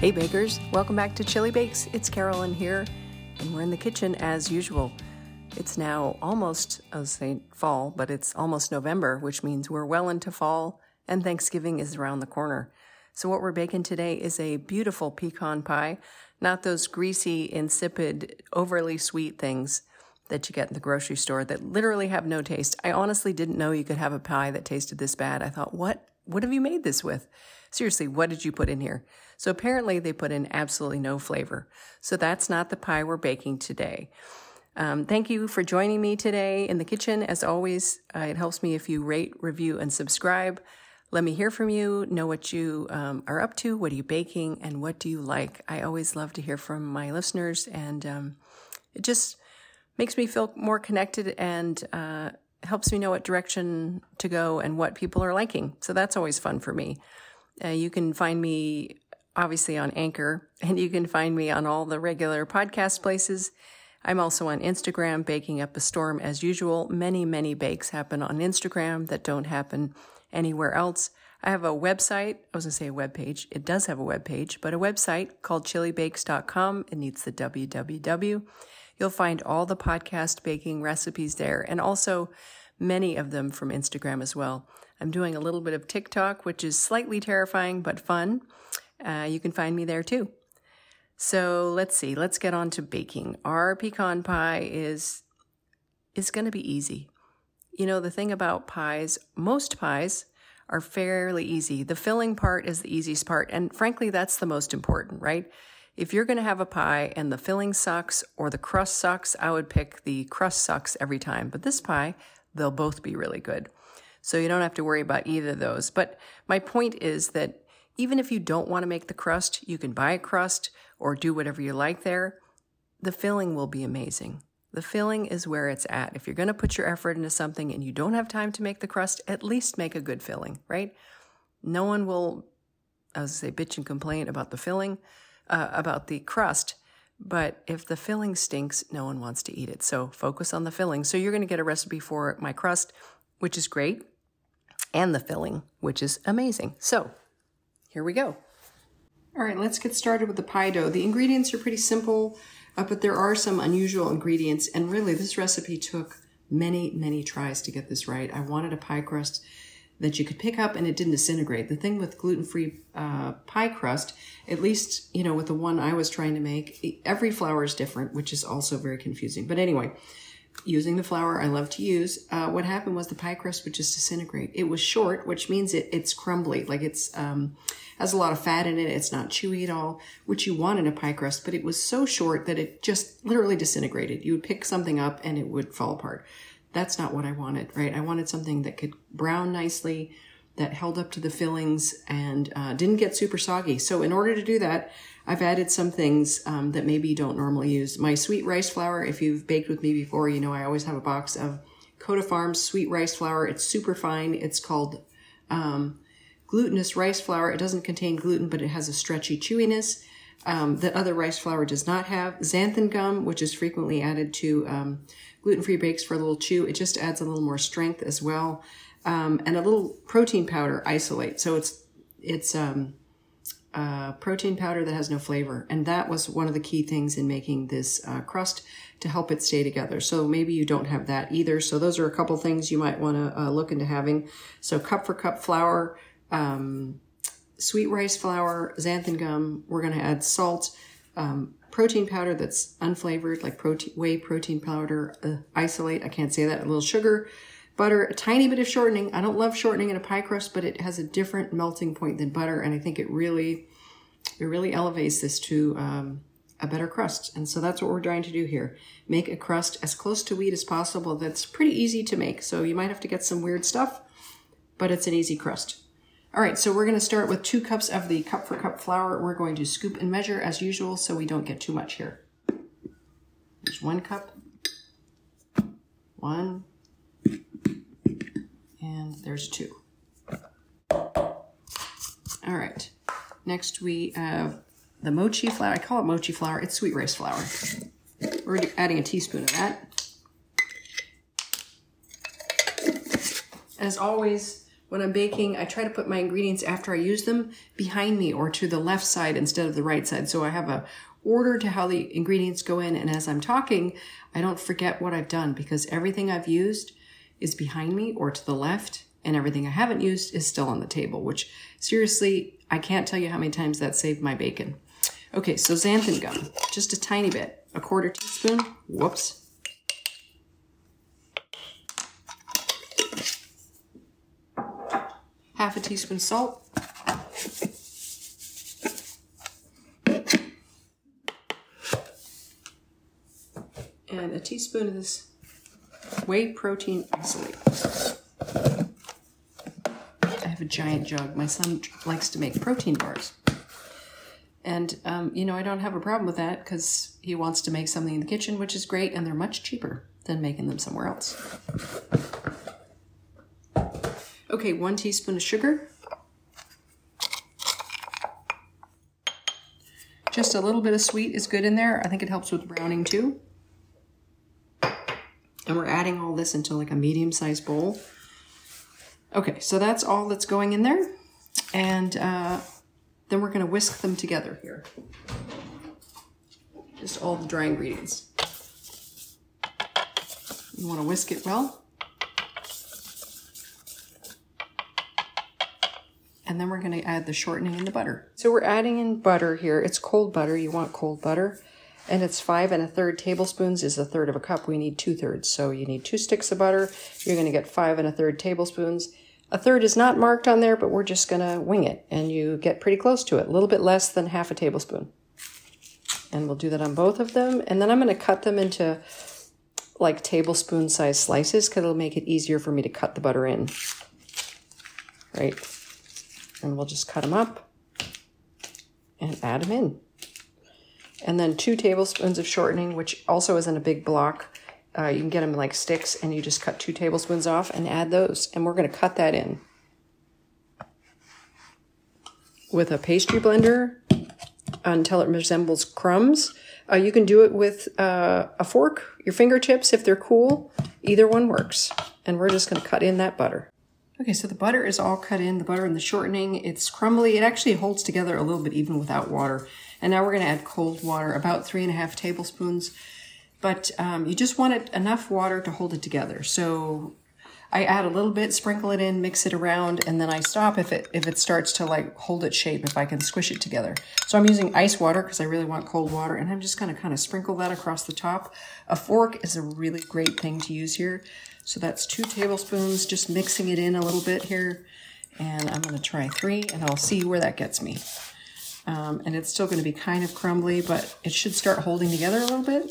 Hey bakers, welcome back to Chili Bakes. It's Carolyn here, and we're in the kitchen as usual. It's now almost, I was saying fall, but it's almost November, which means we're well into fall and Thanksgiving is around the corner. So what we're baking today is a beautiful pecan pie, not those greasy, insipid, overly sweet things that you get in the grocery store that literally have no taste. I honestly didn't know you could have a pie that tasted this bad. I thought, what? What have you made this with? Seriously, what did you put in here? So apparently they put in absolutely no flavor. So that's not the pie we're baking today. Um, thank you for joining me today in the kitchen. As always, uh, it helps me if you rate, review, and subscribe. Let me hear from you, know what you um, are up to, what are you baking, and what do you like. I always love to hear from my listeners, and um, it just makes me feel more connected and uh, helps me know what direction to go and what people are liking. So that's always fun for me. Uh, you can find me obviously on Anchor, and you can find me on all the regular podcast places. I'm also on Instagram, baking up a storm as usual. Many, many bakes happen on Instagram that don't happen anywhere else. I have a website. I was going to say a web page. It does have a web page, but a website called chilibakes.com. It needs the www. You'll find all the podcast baking recipes there and also many of them from Instagram as well. I'm doing a little bit of TikTok, which is slightly terrifying but fun. Uh, you can find me there too. So let's see. Let's get on to baking. Our pecan pie is is going to be easy. You know, the thing about pies, most pies are fairly easy. The filling part is the easiest part, and frankly, that's the most important, right? If you're going to have a pie and the filling sucks or the crust sucks, I would pick the crust sucks every time. But this pie, they'll both be really good. So you don't have to worry about either of those. But my point is that even if you don't want to make the crust, you can buy a crust or do whatever you like there. The filling will be amazing. The filling is where it's at. If you're going to put your effort into something and you don't have time to make the crust, at least make a good filling, right? No one will, I was say, bitch and complain about the filling, uh, about the crust. But if the filling stinks, no one wants to eat it. So focus on the filling. So you're going to get a recipe for my crust, which is great, and the filling, which is amazing. So here we go. All right, let's get started with the pie dough. The ingredients are pretty simple, uh, but there are some unusual ingredients. And really, this recipe took many, many tries to get this right. I wanted a pie crust that you could pick up and it didn't disintegrate. The thing with gluten-free uh, pie crust, at least, you know, with the one I was trying to make, every flour is different, which is also very confusing. But anyway, using the flour I love to use, uh, what happened was the pie crust would just disintegrate. It was short, which means it, it's crumbly, like it's um, has a lot of fat in it. It's not chewy at all, which you want in a pie crust. But it was so short that it just literally disintegrated. You would pick something up and it would fall apart. That's not what I wanted, right? I wanted something that could brown nicely, that held up to the fillings, and uh, didn't get super soggy. So in order to do that, I've added some things um, that maybe you don't normally use. My sweet rice flour, if you've baked with me before, you know I always have a box of Koda Farms sweet rice flour. It's super fine. It's called um, glutinous rice flour. It doesn't contain gluten, but it has a stretchy chewiness um, that other rice flour does not have. Xanthan gum, which is frequently added to um, gluten-free bakes for a little chew. It just adds a little more strength as well. Um, and a little protein powder isolate. So it's it's um, protein powder that has no flavor. And that was one of the key things in making this uh, crust to help it stay together. So maybe you don't have that either. So those are a couple things you might want to uh, look into having. So cup for cup flour, um, sweet rice flour, xanthan gum. We're going to add salt, um, protein powder that's unflavored, like protein, whey protein powder, uh, isolate. I can't say that. A little sugar, butter, a tiny bit of shortening. I don't love shortening in a pie crust, but it has a different melting point than butter, and I think it really, it really elevates this to um, a better crust. And so that's what we're trying to do here: make a crust as close to wheat as possible. That's pretty easy to make. So you might have to get some weird stuff, but it's an easy crust. All right, so we're going to start with two cups of the cup for cup flour. We're going to scoop and measure as usual so we don't get too much here. There's one cup, one, and there's two. All right, next we have the mochi flour. I call it mochi flour. It's sweet rice flour. We're adding a teaspoon of that. As always, when I'm baking, I try to put my ingredients after I use them behind me or to the left side instead of the right side. So I have a order to how the ingredients go in. And as I'm talking, I don't forget what I've done because everything I've used is behind me or to the left and everything I haven't used is still on the table, which seriously, I can't tell you how many times that saved my bacon. Okay, so xanthan gum, just a tiny bit, a quarter teaspoon, whoops. Half a teaspoon salt. And a teaspoon of this whey protein isolate I have a giant jug. My son likes to make protein bars. And, um, you know, I don't have a problem with that because he wants to make something in the kitchen, which is great, and they're much cheaper than making them somewhere else. Okay, one teaspoon of sugar. Just a little bit of sweet is good in there. I think it helps with browning too. And we're adding all this into like a medium-sized bowl. Okay, so that's all that's going in there. And uh, then we're going to whisk them together here. Just all the dry ingredients. You want to whisk it well. And then we're going to add the shortening in the butter. So we're adding in butter here. It's cold butter. You want cold butter. And it's five and a third tablespoons is a third of a cup. We need two thirds. So you need two sticks of butter. You're going to get five and a third tablespoons. A third is not marked on there, but we're just going to wing it. And you get pretty close to it, a little bit less than half a tablespoon. And we'll do that on both of them. And then I'm going to cut them into like tablespoon size slices because it'll make it easier for me to cut the butter in. Right? And we'll just cut them up and add them in. And then two tablespoons of shortening, which also isn't a big block. Uh, you can get them like sticks and you just cut two tablespoons off and add those. And we're going to cut that in with a pastry blender until it resembles crumbs. Uh, you can do it with uh, a fork, your fingertips if they're cool. Either one works. And we're just going to cut in that butter. Okay, so the butter is all cut in, the butter and the shortening. It's crumbly. It actually holds together a little bit even without water. And now we're going to add cold water, about three and a half tablespoons but um, you just want it enough water to hold it together. So I add a little bit, sprinkle it in, mix it around, and then I stop if it if it starts to like hold its shape, if I can squish it together. So I'm using ice water because I really want cold water, and I'm just going to kind of sprinkle that across the top. A fork is a really great thing to use here. So that's two tablespoons, just mixing it in a little bit here. And I'm going to try three, and I'll see where that gets me. Um, and it's still going to be kind of crumbly, but it should start holding together a little bit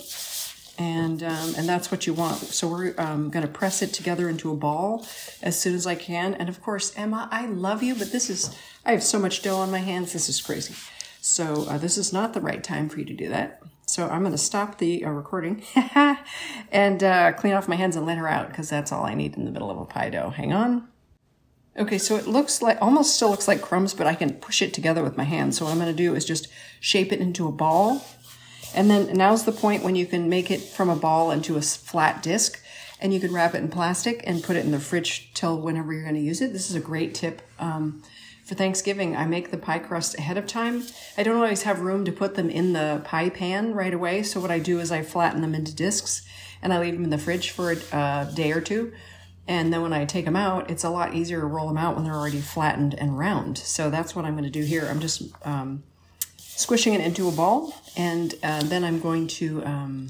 and um, and that's what you want. So we're um, going to press it together into a ball as soon as I can. And of course, Emma, I love you, but this is I have so much dough on my hands. This is crazy. So uh, this is not the right time for you to do that. So I'm going to stop the uh, recording and uh, clean off my hands and let her out because that's all I need in the middle of a pie dough. Hang on. Okay, so it looks like, almost still looks like crumbs, but I can push it together with my hands. So what I'm going to do is just shape it into a ball and then now's the point when you can make it from a ball into a flat disc and you can wrap it in plastic and put it in the fridge till whenever you're going to use it. This is a great tip. Um, for Thanksgiving, I make the pie crust ahead of time. I don't always have room to put them in the pie pan right away. So what I do is I flatten them into discs and I leave them in the fridge for a, day or two. And then when I take them out, it's a lot easier to roll them out when they're already flattened and round. So that's what I'm going to do here. I'm just um, squishing it into a ball. And uh, then I'm going to, um,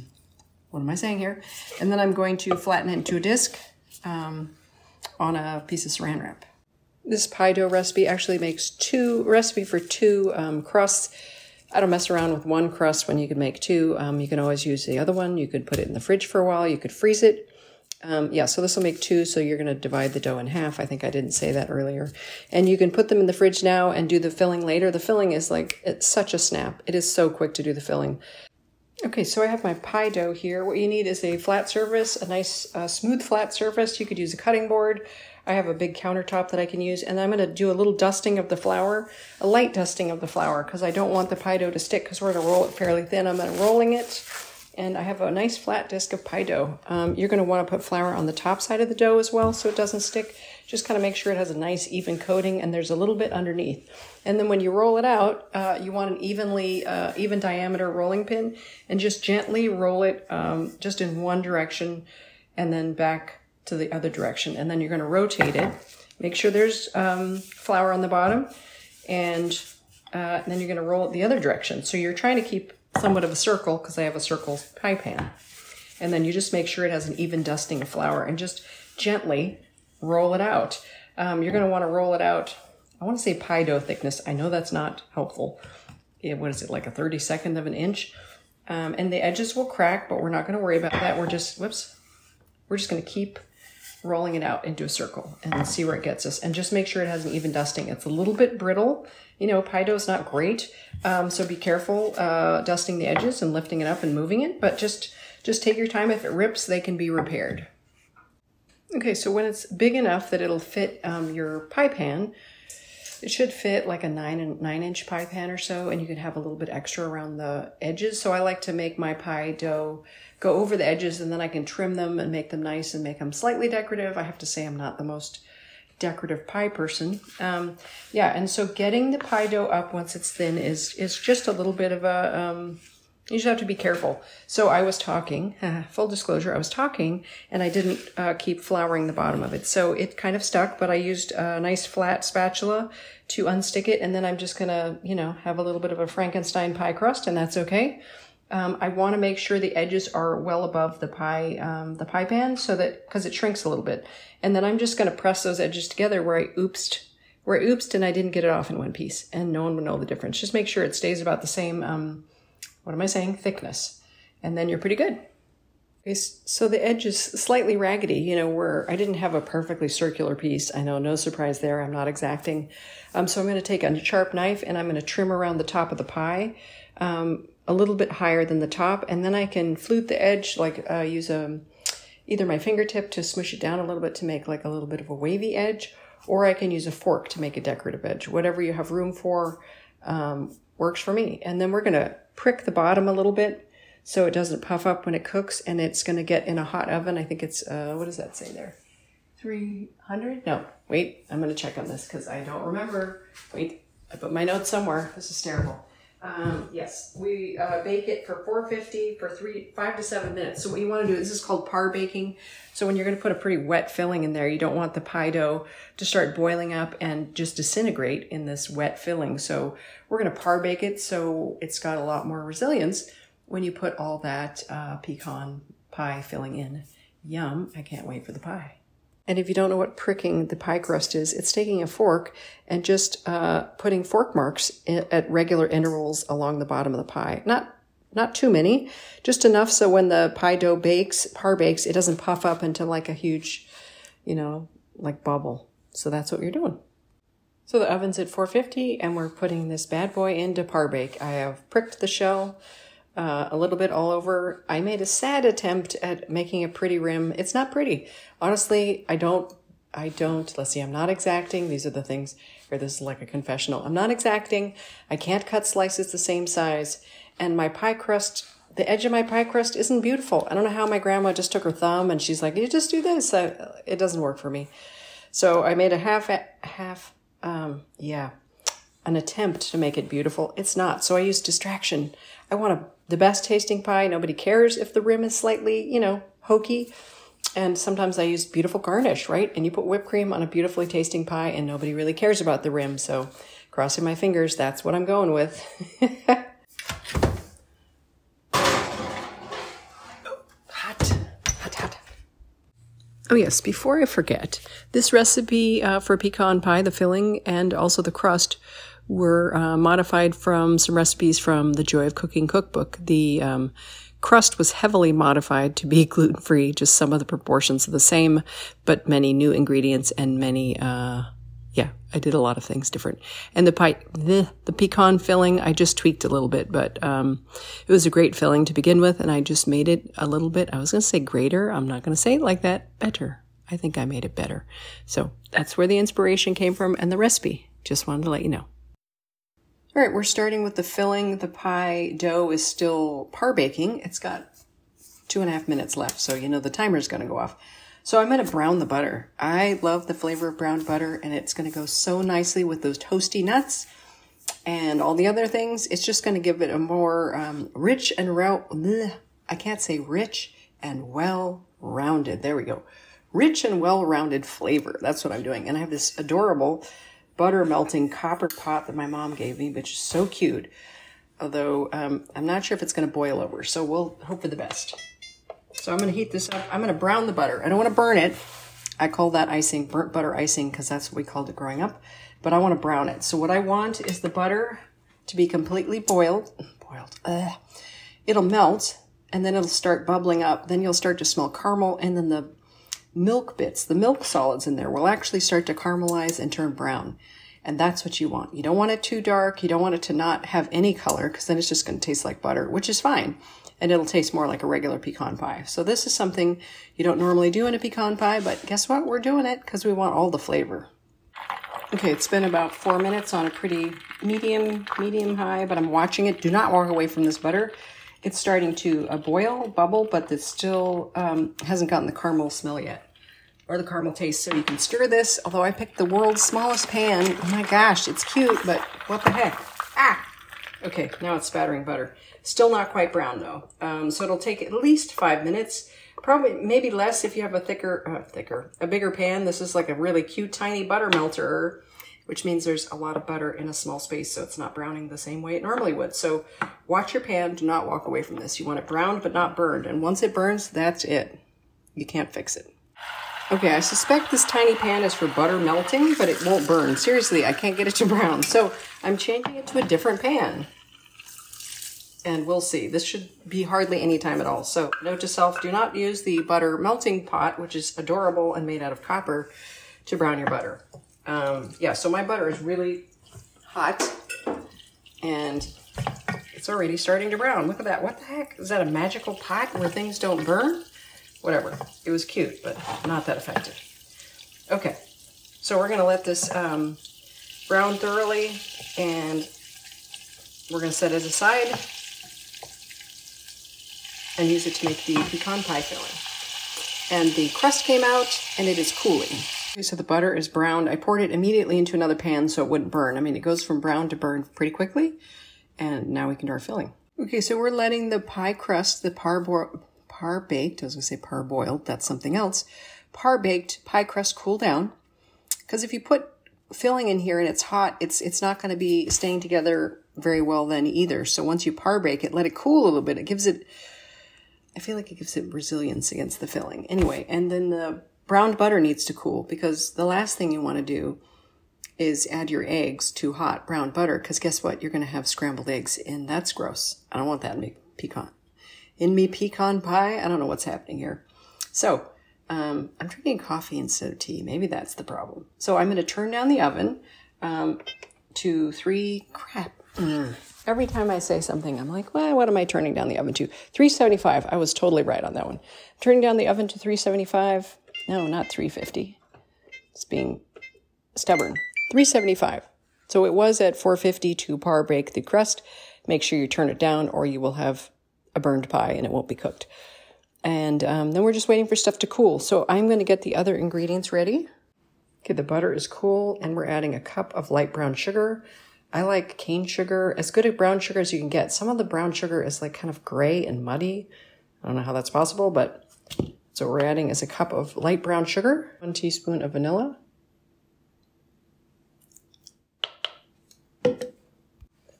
what am I saying here? And then I'm going to flatten it into a disc um, on a piece of saran wrap. This pie dough recipe actually makes two, recipe for two um, crusts. I don't mess around with one crust when you can make two. Um, you can always use the other one. You could put it in the fridge for a while. You could freeze it. Um, yeah, so this will make two. So you're going to divide the dough in half. I think I didn't say that earlier. And you can put them in the fridge now and do the filling later. The filling is like, it's such a snap. It is so quick to do the filling. Okay, so I have my pie dough here. What you need is a flat surface, a nice uh, smooth flat surface. You could use a cutting board. I have a big countertop that I can use. And I'm going to do a little dusting of the flour, a light dusting of the flour, because I don't want the pie dough to stick because we're going to roll it fairly thin. I'm going to rolling it and I have a nice flat disc of pie dough. Um, you're going to want to put flour on the top side of the dough as well so it doesn't stick. Just kind of make sure it has a nice even coating and there's a little bit underneath. And then when you roll it out, uh, you want an evenly, uh, even diameter rolling pin and just gently roll it um, just in one direction and then back to the other direction. And then you're going to rotate it. Make sure there's um, flour on the bottom and, uh, and then you're going to roll it the other direction. So you're trying to keep somewhat of a circle because I have a circle pie pan. And then you just make sure it has an even dusting of flour and just gently roll it out. Um, you're going to want to roll it out. I want to say pie dough thickness. I know that's not helpful. Yeah, what is it, like a 32nd of an inch? Um, and the edges will crack, but we're not going to worry about that. We're just, whoops, we're just going to keep rolling it out into a circle and see where it gets us. And just make sure it has an even dusting. It's a little bit brittle. You know, pie dough is not great, um, so be careful uh, dusting the edges and lifting it up and moving it. But just just take your time. If it rips, they can be repaired. Okay, so when it's big enough that it'll fit um, your pie pan, it should fit like a nine and nine inch pie pan or so, and you can have a little bit extra around the edges. So I like to make my pie dough go over the edges and then I can trim them and make them nice and make them slightly decorative. I have to say I'm not the most decorative pie person. Um, yeah, and so getting the pie dough up once it's thin is is just a little bit of a um, you just have to be careful. So I was talking, full disclosure, I was talking and I didn't uh, keep flouring the bottom of it. So it kind of stuck, but I used a nice flat spatula to unstick it. And then I'm just going to, you know, have a little bit of a Frankenstein pie crust and that's okay. Um, I want to make sure the edges are well above the pie, um, the pie pan so that, cause it shrinks a little bit. And then I'm just going to press those edges together where I oopsed, where I oopsed and I didn't get it off in one piece and no one would know the difference. Just make sure it stays about the same, um, what am I saying? Thickness. And then you're pretty good. So the edge is slightly raggedy, you know, where I didn't have a perfectly circular piece. I know, no surprise there. I'm not exacting. Um, so I'm going to take a sharp knife and I'm going to trim around the top of the pie. Um, a little bit higher than the top, and then I can flute the edge, like uh, use a, um, either my fingertip to smush it down a little bit to make like a little bit of a wavy edge, or I can use a fork to make a decorative edge. Whatever you have room for um, works for me. And then we're going to prick the bottom a little bit so it doesn't puff up when it cooks, and it's going to get in a hot oven. I think it's, uh, what does that say there? 300? No, wait, I'm going to check on this because I don't remember. Wait, I put my notes somewhere. This is terrible. Um, yes, we uh, bake it for 450 for three, five to seven minutes. So what you want to do, this is called par baking. So when you're going to put a pretty wet filling in there, you don't want the pie dough to start boiling up and just disintegrate in this wet filling. So we're going to par bake it so it's got a lot more resilience when you put all that uh, pecan pie filling in. Yum, I can't wait for the pie. And if you don't know what pricking the pie crust is, it's taking a fork and just uh, putting fork marks at regular intervals along the bottom of the pie. Not not too many, just enough so when the pie dough bakes, par bakes, it doesn't puff up into like a huge, you know, like bubble. So that's what you're doing. So the oven's at 450 and we're putting this bad boy into par bake. I have pricked the shell uh, a little bit all over. I made a sad attempt at making a pretty rim. It's not pretty. Honestly, I don't, I don't, let's see, I'm not exacting. These are the things, or this is like a confessional. I'm not exacting. I can't cut slices the same size. And my pie crust, the edge of my pie crust isn't beautiful. I don't know how my grandma just took her thumb and she's like, you just do this. I, it doesn't work for me. So I made a half, half, um, yeah, an attempt to make it beautiful. It's not. So I use distraction. I want a, the best tasting pie. Nobody cares if the rim is slightly, you know, hokey. And sometimes I use beautiful garnish, right? And you put whipped cream on a beautifully tasting pie and nobody really cares about the rim. So crossing my fingers, that's what I'm going with. hot, hot, hot. Oh yes, before I forget, this recipe uh, for pecan pie, the filling and also the crust were uh, modified from some recipes from the Joy of Cooking cookbook. The um, crust was heavily modified to be gluten free, just some of the proportions are the same, but many new ingredients and many, uh, yeah, I did a lot of things different. And the pie, the, the pecan filling, I just tweaked a little bit, but um, it was a great filling to begin with, and I just made it a little bit. I was going to say greater. I'm not going to say it like that. Better. I think I made it better. So that's where the inspiration came from and the recipe. Just wanted to let you know. All right, we're starting with the filling. The pie dough is still par baking. It's got two and a half minutes left. So, you know, the timer's going to go off. So I'm going to brown the butter. I love the flavor of browned butter and it's going to go so nicely with those toasty nuts and all the other things. It's just going to give it a more um, rich and round. I can't say rich and well rounded. There we go. Rich and well rounded flavor. That's what I'm doing. And I have this adorable butter melting copper pot that my mom gave me, which is so cute. Although um, I'm not sure if it's going to boil over. So we'll hope for the best. So I'm going to heat this up. I'm going to brown the butter. I don't want to burn it. I call that icing, burnt butter icing, because that's what we called it growing up. But I want to brown it. So what I want is the butter to be completely boiled. Boiled. Ugh. It'll melt, and then it'll start bubbling up. Then you'll start to smell caramel, and then the milk bits, the milk solids in there, will actually start to caramelize and turn brown. And that's what you want. You don't want it too dark. You don't want it to not have any color because then it's just going to taste like butter, which is fine and it'll taste more like a regular pecan pie. So this is something you don't normally do in a pecan pie, but guess what? We're doing it because we want all the flavor. Okay, it's been about four minutes on a pretty medium, medium high, but I'm watching it. Do not walk away from this butter. It's starting to uh, boil, bubble, but it still um, hasn't gotten the caramel smell yet or the caramel taste. So you can stir this, although I picked the world's smallest pan. Oh my gosh, it's cute, but what the heck? Ah! Okay, now it's spattering butter. Still not quite brown though. Um, so it'll take at least five minutes. Probably maybe less if you have a thicker, uh, thicker, a bigger pan. This is like a really cute tiny butter melter, which means there's a lot of butter in a small space, so it's not browning the same way it normally would. So watch your pan. Do not walk away from this. You want it browned but not burned. And once it burns, that's it. You can't fix it. Okay, I suspect this tiny pan is for butter melting, but it won't burn. Seriously, I can't get it to brown. So I'm changing it to a different pan and we'll see. This should be hardly any time at all. So note to self, do not use the butter melting pot, which is adorable and made out of copper, to brown your butter. Um, yeah, so my butter is really hot and it's already starting to brown. Look at that. What the heck? Is that a magical pot where things don't burn? Whatever. It was cute, but not that effective. Okay, so we're to let this um, brown thoroughly and we're to set it aside and use it to make the pecan pie filling. And the crust came out and it is cooling. So the butter is browned. I poured it immediately into another pan so it wouldn't burn. I mean, it goes from brown to burn pretty quickly. And now we can do our filling. Okay, so we're letting the pie crust, the par, par baked, I was gonna say parboiled, that's something else, par baked pie crust cool down. Because if you put filling in here and it's hot, it's it's not going to be staying together very well then either. So once you par bake it, let it cool a little bit. It gives it I feel like it gives it resilience against the filling. Anyway, and then the browned butter needs to cool because the last thing you want to do is add your eggs to hot brown butter because guess what? You're going to have scrambled eggs and that's gross. I don't want that me pecan. In me pecan pie, I don't know what's happening here. So, um, I'm drinking coffee instead of tea. Maybe that's the problem. So I'm going to turn down the oven um, to three crap. Mm. Every time I say something, I'm like, well, what am I turning down the oven to? 375. I was totally right on that one. Turning down the oven to 375. No, not 350. It's being stubborn. 375. So it was at 450 to par bake the crust. Make sure you turn it down or you will have a burned pie and it won't be cooked. And um, then we're just waiting for stuff to cool. So I'm going to get the other ingredients ready. Okay, the butter is cool and we're adding a cup of light brown sugar, I like cane sugar, as good a brown sugar as you can get. Some of the brown sugar is like kind of gray and muddy. I don't know how that's possible, but so what we're adding is a cup of light brown sugar, one teaspoon of vanilla,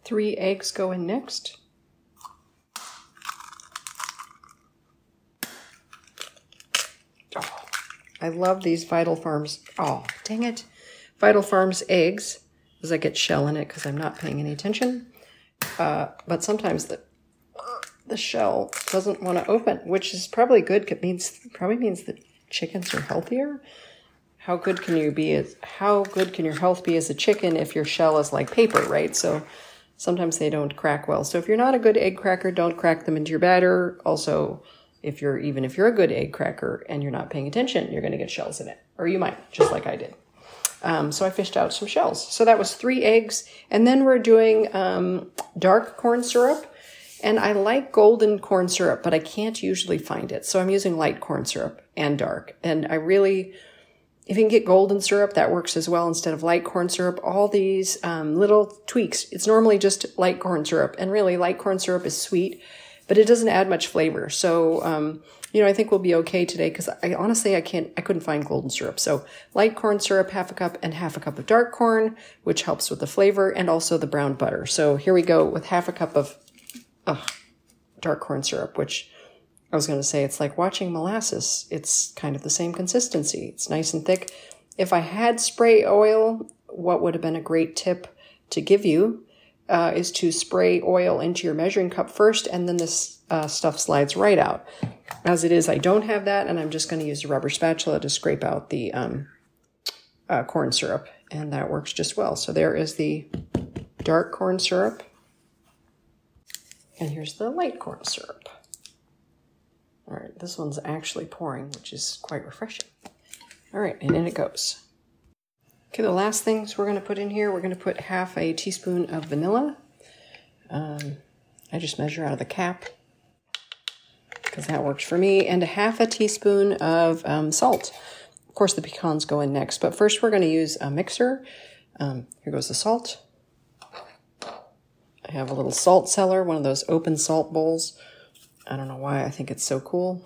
three eggs go in next. I love these Vital Farms. Oh, dang it. Vital Farms eggs because I get shell in it because I'm not paying any attention. Uh, but sometimes the the shell doesn't want to open, which is probably good. It means probably means that chickens are healthier. How good can you be as how good can your health be as a chicken if your shell is like paper, right? So sometimes they don't crack well. So if you're not a good egg cracker, don't crack them into your batter. Also, if you're even if you're a good egg cracker and you're not paying attention, you're going to get shells in it, or you might, just like I did. Um, so I fished out some shells. So that was three eggs. And then we're doing um, dark corn syrup. And I like golden corn syrup, but I can't usually find it. So I'm using light corn syrup and dark. And I really, if you can get golden syrup, that works as well instead of light corn syrup. All these um, little tweaks. It's normally just light corn syrup. And really, light corn syrup is sweet, but it doesn't add much flavor. So, um, you know, I think we'll be okay today because I honestly I can't I couldn't find golden syrup. So light corn syrup, half a cup, and half a cup of dark corn, which helps with the flavor, and also the brown butter. So here we go with half a cup of dark corn syrup, which I was going to say it's like watching molasses. It's kind of the same consistency. It's nice and thick. If I had spray oil, what would have been a great tip to give you uh, is to spray oil into your measuring cup first, and then this uh, stuff slides right out. As it is, I don't have that, and I'm just going to use a rubber spatula to scrape out the um, uh, corn syrup, and that works just well. So there is the dark corn syrup. And here's the light corn syrup. All right, this one's actually pouring, which is quite refreshing. All right, and in it goes. Okay, the last things we're going to put in here, we're going to put half a teaspoon of vanilla. Um, I just measure out of the cap because that works for me, and a half a teaspoon of um, salt. Of course, the pecans go in next, but first we're going to use a mixer. Um, here goes the salt. I have a little salt cellar, one of those open salt bowls. I don't know why I think it's so cool.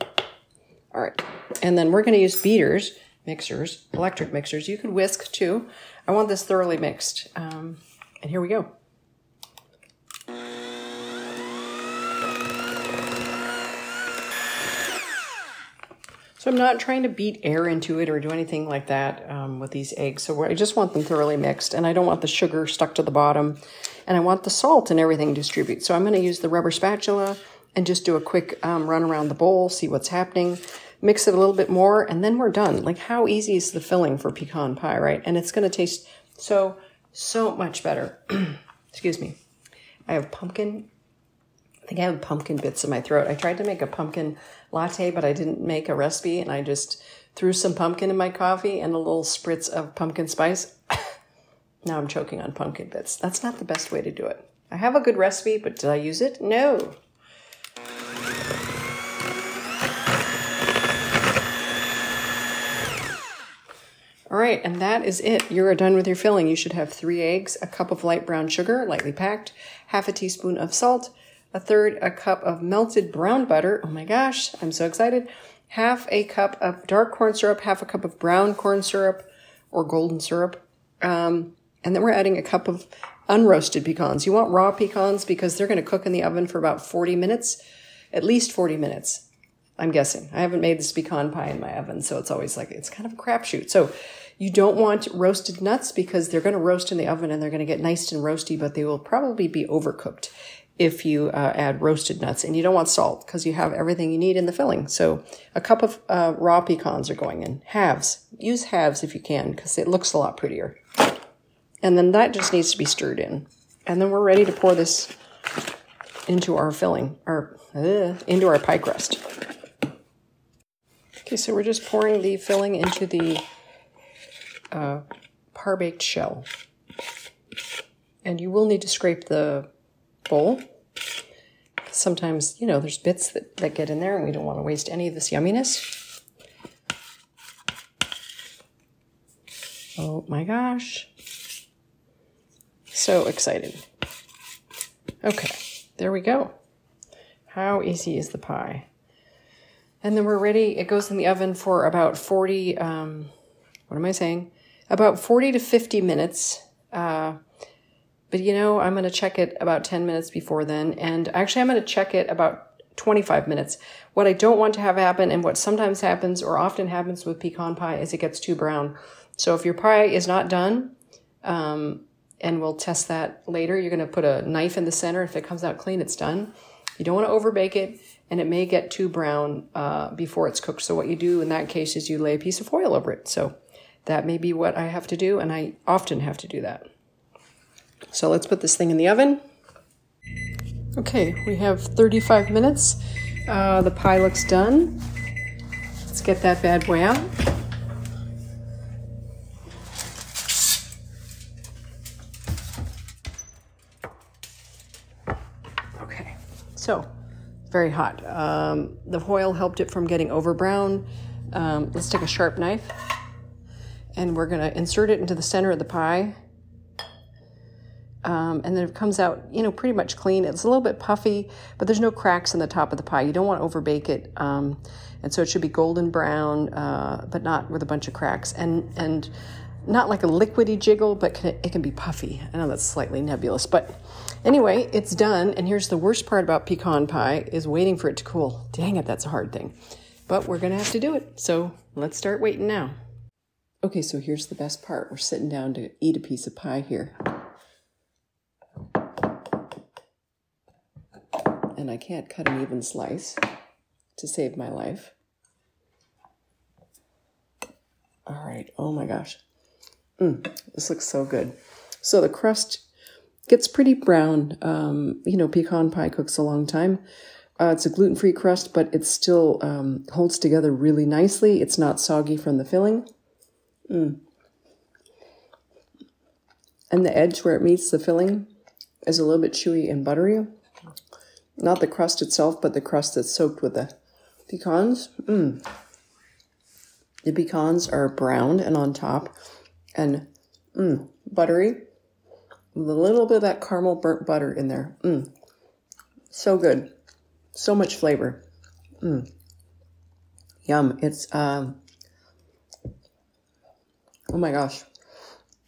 All right. And then we're going to use beaters, mixers, electric mixers. You could whisk too. I want this thoroughly mixed. Um, and here we go. So I'm not trying to beat air into it or do anything like that um, with these eggs. So I just want them thoroughly mixed and I don't want the sugar stuck to the bottom and I want the salt and everything distribute. So I'm going to use the rubber spatula and just do a quick um, run around the bowl, see what's happening, mix it a little bit more, and then we're done. Like how easy is the filling for pecan pie, right? And it's going to taste so, so much better. Excuse me. I have pumpkin I think I have pumpkin bits in my throat. I tried to make a pumpkin latte, but I didn't make a recipe and I just threw some pumpkin in my coffee and a little spritz of pumpkin spice. now I'm choking on pumpkin bits. That's not the best way to do it. I have a good recipe, but did I use it? No. Right, and that is it. You're done with your filling. You should have three eggs, a cup of light brown sugar, lightly packed, half a teaspoon of salt, a third a cup of melted brown butter. Oh my gosh, I'm so excited. Half a cup of dark corn syrup, half a cup of brown corn syrup or golden syrup. Um, and then we're adding a cup of unroasted pecans. You want raw pecans because they're going to cook in the oven for about 40 minutes, at least 40 minutes. I'm guessing. I haven't made this pecan pie in my oven, so it's always like it's kind of a crapshoot. So you don't want roasted nuts because they're going to roast in the oven and they're going to get nice and roasty, but they will probably be overcooked if you uh, add roasted nuts. And you don't want salt because you have everything you need in the filling. So a cup of uh, raw pecans are going in. Halves. Use halves if you can because it looks a lot prettier. And then that just needs to be stirred in. And then we're ready to pour this into our filling, or uh, into our pie crust. Okay, so we're just pouring the filling into the uh, par baked shell. And you will need to scrape the bowl sometimes, you know, there's bits that, that get in there and we don't want to waste any of this yumminess. Oh my gosh. So excited. Okay, there we go. How easy is the pie? And then we're ready. It goes in the oven for about 40, um, what am I saying? About 40 to 50 minutes. Uh, but you know, I'm going to check it about 10 minutes before then. And actually, I'm going to check it about 25 minutes. What I don't want to have happen and what sometimes happens or often happens with pecan pie is it gets too brown. So if your pie is not done, um, and we'll test that later, you're going to put a knife in the center. If it comes out clean, it's done. You don't want to overbake it and it may get too brown uh, before it's cooked. So what you do in that case is you lay a piece of foil over it. So that may be what I have to do, and I often have to do that. So let's put this thing in the oven. Okay, we have 35 minutes. Uh, the pie looks done. Let's get that bad boy out. Okay, So, very hot. Um, the foil helped it from getting over brown. Um, let's take a sharp knife and we're going to insert it into the center of the pie. Um, and then it comes out, you know, pretty much clean. It's a little bit puffy, but there's no cracks in the top of the pie. You don't want to overbake it, um, and so it should be golden brown, uh, but not with a bunch of cracks, and and not like a liquidy jiggle, but can, it can be puffy. I know that's slightly nebulous, but anyway, it's done. And here's the worst part about pecan pie is waiting for it to cool. Dang it, that's a hard thing, but we're gonna have to do it. So let's start waiting now. Okay, so here's the best part. We're sitting down to eat a piece of pie here. And I can't cut an even slice to save my life. All right, oh my gosh. Mm, this looks so good. So the crust gets pretty brown. Um, you know, pecan pie cooks a long time. Uh, it's a gluten free crust, but it still um, holds together really nicely. It's not soggy from the filling. Mm. And the edge where it meets the filling is a little bit chewy and buttery. Not the crust itself, but the crust that's soaked with the pecans. Mm. The pecans are browned and on top and mm, buttery. A little bit of that caramel burnt butter in there. Mm. So good. So much flavor. Mm. Yum. It's um, Oh my gosh.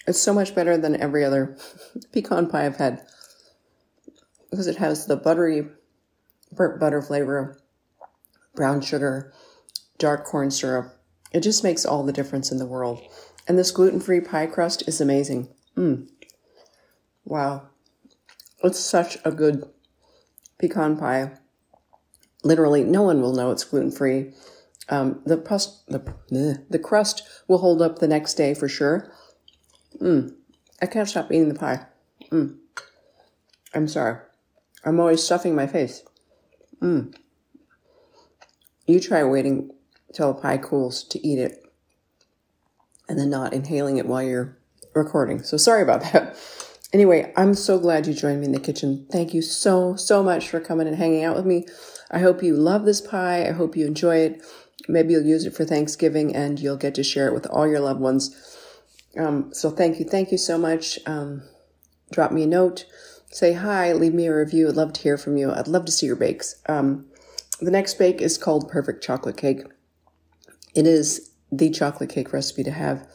It's so much better than every other pecan pie I've had because it has the buttery burnt butter flavor, brown sugar, dark corn syrup. It just makes all the difference in the world. And this gluten free pie crust is amazing. Mm. Wow. It's such a good pecan pie. Literally, no one will know it's gluten free. Um, the, crust, the, the crust will hold up the next day for sure. Mm. I can't stop eating the pie. Mm. I'm sorry. I'm always stuffing my face. Mm. You try waiting till the pie cools to eat it and then not inhaling it while you're recording. So sorry about that. Anyway, I'm so glad you joined me in the kitchen. Thank you so, so much for coming and hanging out with me. I hope you love this pie. I hope you enjoy it. Maybe you'll use it for Thanksgiving and you'll get to share it with all your loved ones. Um, so thank you. Thank you so much. Um, drop me a note, say hi, leave me a review. I'd love to hear from you. I'd love to see your bakes. Um, the next bake is called Perfect Chocolate Cake. It is the chocolate cake recipe to have.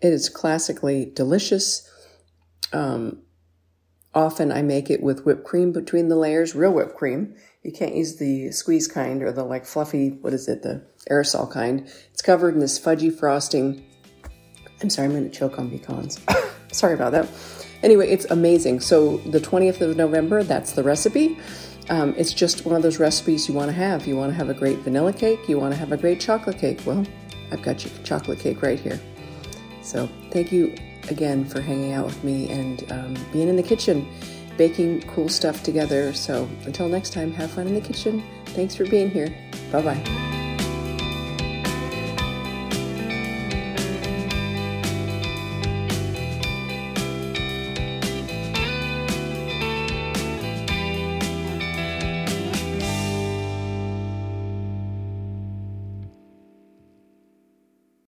It is classically delicious. Um, often I make it with whipped cream between the layers, real whipped cream. You can't use the squeeze kind or the like fluffy, what is it, the aerosol kind. It's covered in this fudgy frosting. I'm sorry, I'm going to choke on pecans. sorry about that. Anyway, it's amazing. So the 20th of November, that's the recipe. Um, it's just one of those recipes you want to have. You want to have a great vanilla cake. You want to have a great chocolate cake. Well, I've got your chocolate cake right here. So thank you again for hanging out with me and um, being in the kitchen baking cool stuff together. So until next time, have fun in the kitchen. Thanks for being here. Bye bye.